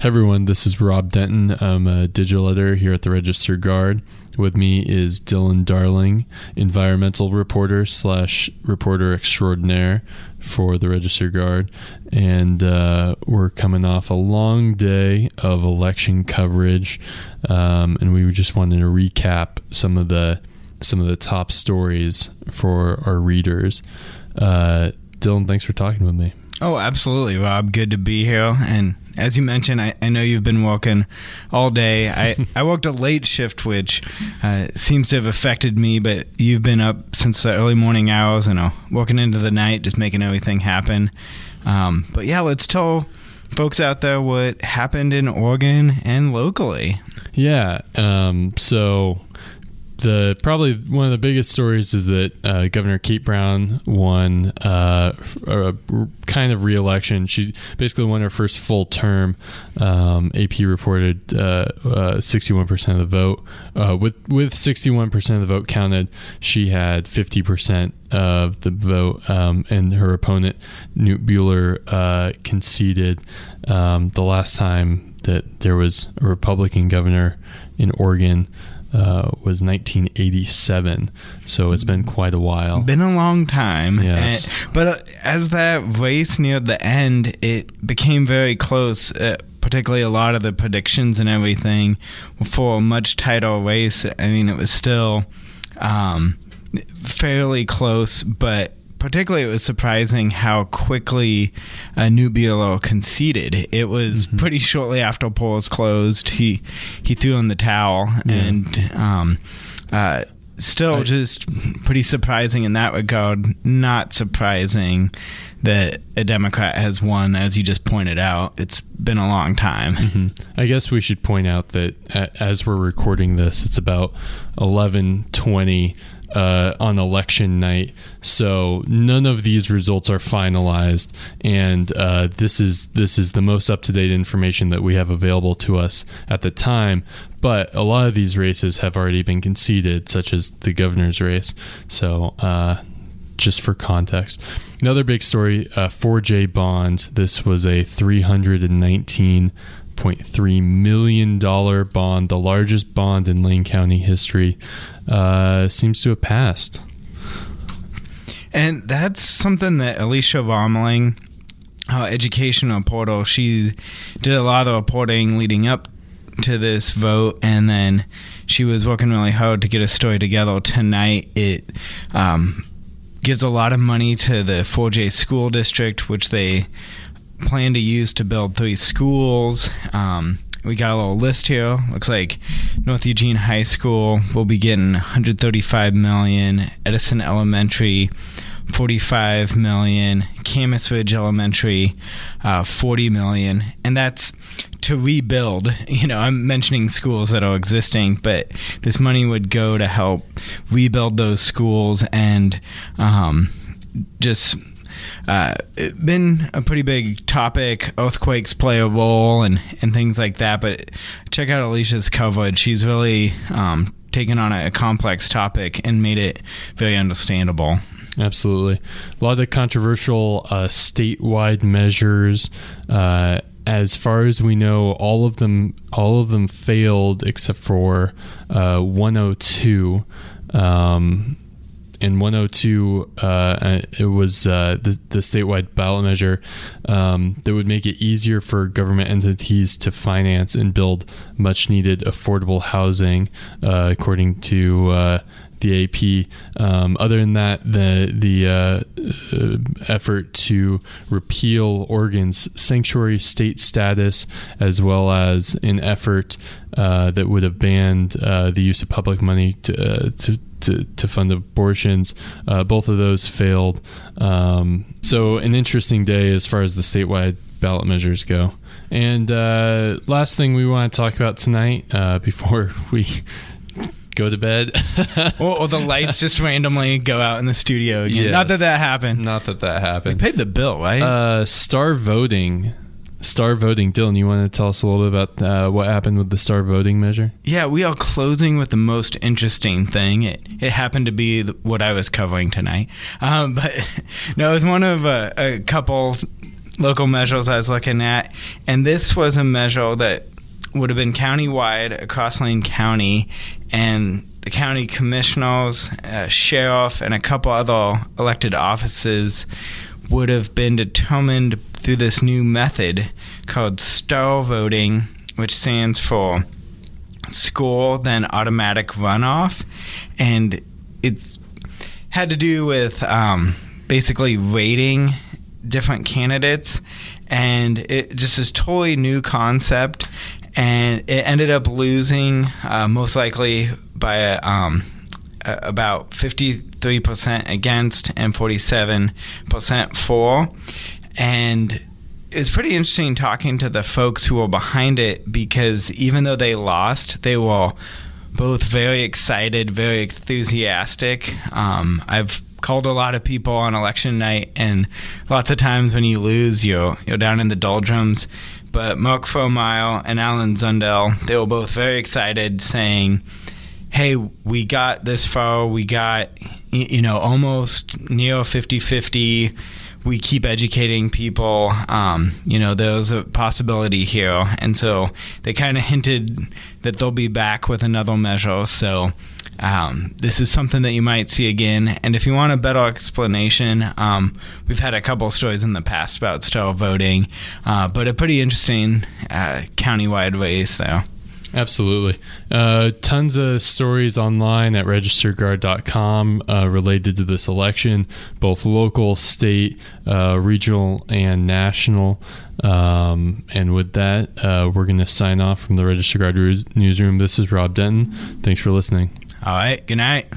Everyone, this is Rob Denton. I'm a digital editor here at the Register Guard. With me is Dylan Darling, environmental reporter slash reporter extraordinaire for the Register Guard. And uh, we're coming off a long day of election coverage, um, and we just wanted to recap some of the some of the top stories for our readers. Uh, Dylan, thanks for talking with me. Oh, absolutely, Rob. Good to be here. And as you mentioned, I, I know you've been working all day. I, I worked a late shift, which uh, seems to have affected me, but you've been up since the early morning hours and uh, working into the night, just making everything happen. Um, but yeah, let's tell folks out there what happened in Oregon and locally. Yeah. Um, so the probably one of the biggest stories is that uh, Governor Kate Brown won uh, a kind of reelection. She basically won her first full term. Um, AP reported uh, sixty-one percent of the vote. Uh, with with sixty-one percent of the vote counted, she had fifty percent of the vote, um, and her opponent Knute Buehler uh, conceded. Um, the last time that there was a Republican governor in Oregon uh, was 1987. So it's been quite a while. Been a long time. Yes. And, but uh, as that race neared the end, it became very close. Uh, particularly a lot of the predictions and everything for a much tighter race. I mean, it was still um, fairly close, but particularly it was surprising how quickly uh, Buehler conceded. It was mm-hmm. pretty shortly after polls closed. He he threw in the towel yeah. and. Um, uh, still I, just pretty surprising in that regard. Not surprising that a Democrat has won, as you just pointed out. It's been a long time. Mm-hmm. I guess we should point out that as we're recording this, it's about eleven twenty uh, on election night. So none of these results are finalized, and uh, this is this is the most up to date information that we have available to us at the time. But a lot of these races have already been conceded, such as the governor's race. So. Uh, just for context. Another big story uh, 4J Bond. This was a 319 $1.3 million bond, the largest bond in Lane County history, uh, seems to have passed. And that's something that Alisha Roemeling, uh, educational portal, she did a lot of reporting leading up to this vote, and then she was working really hard to get a story together tonight. It um, gives a lot of money to the 4J school district, which they plan to use to build three schools. Um, we got a little list here. Looks like North Eugene High School will be getting 135 million. Edison Elementary, 45 million. Camas Ridge Elementary, uh, 40 million, and that's to rebuild. You know, I'm mentioning schools that are existing, but this money would go to help rebuild those schools and um, just uh, been a pretty big topic. Earthquakes play a role and, and things like that. But check out Alisha's coverage. She's really um, taken on a, a complex topic and made it very understandable. Absolutely. A lot of controversial uh, statewide measures. Uh, as far as we know, all of them all of them failed except for uh, 102. Um, in 102, uh, it was uh, the, the statewide ballot measure um, that would make it easier for government entities to finance and build much needed affordable housing, uh, according to uh, the AP. Um, other than that, the the uh, uh, effort to repeal Oregon's sanctuary state status, as well as an effort uh, that would have banned uh, the use of public money to, to to, to fund abortions. Uh, both of those failed. Um, so, an interesting day as far as the statewide ballot measures go. And uh, last thing we want to talk about tonight uh, before we go to bed. or, or the lights just randomly go out in the studio again. Yes. Not that that happened. Not that that happened. We paid the bill, right? Uh, star voting. Star voting. Dylan, you want to tell us a little bit about uh, what happened with the star voting measure? yeah, we are closing with the most interesting thing. It it happened to be th- what I was covering tonight. Um, but no, it was one of a, a couple local measures I was looking at, and this was a measure that would have been countywide across Lane County, and the county commissioners, uh, sheriff, and a couple other elected offices would have been determined through this new method called star voting, which stands for score then automatic runoff, and it's had to do with um, basically rating different candidates, and it just is totally new concept, and it ended up losing uh, most likely by um, about 53% against and 47% for, and it's pretty interesting talking to the folks who were behind it because even though they lost, they were both very excited, very enthusiastic. Um, I've called a lot of people on election night, and lots of times when you lose, you're you're down in the doldrums. But Mark Frohnmayer and Alan Zundel, they were both very excited, saying, hey, we got this far. We got, you know, almost near 50 50. We keep educating people. Um, you know, there's a possibility here. And so they kind of hinted that they'll be back with another measure. So um, this is something that you might see again. And if you want a better explanation, um, we've had a couple stories in the past about star voting, uh, but a pretty interesting uh, countywide race, though. Absolutely. Uh, tons of stories online at registerguard.com uh, related to this election, both local, state, uh, regional, and national. Um, and with that, uh, we're going to sign off from the Register Guard newsroom. This is Rob Denton. Thanks for listening. All right. Good night.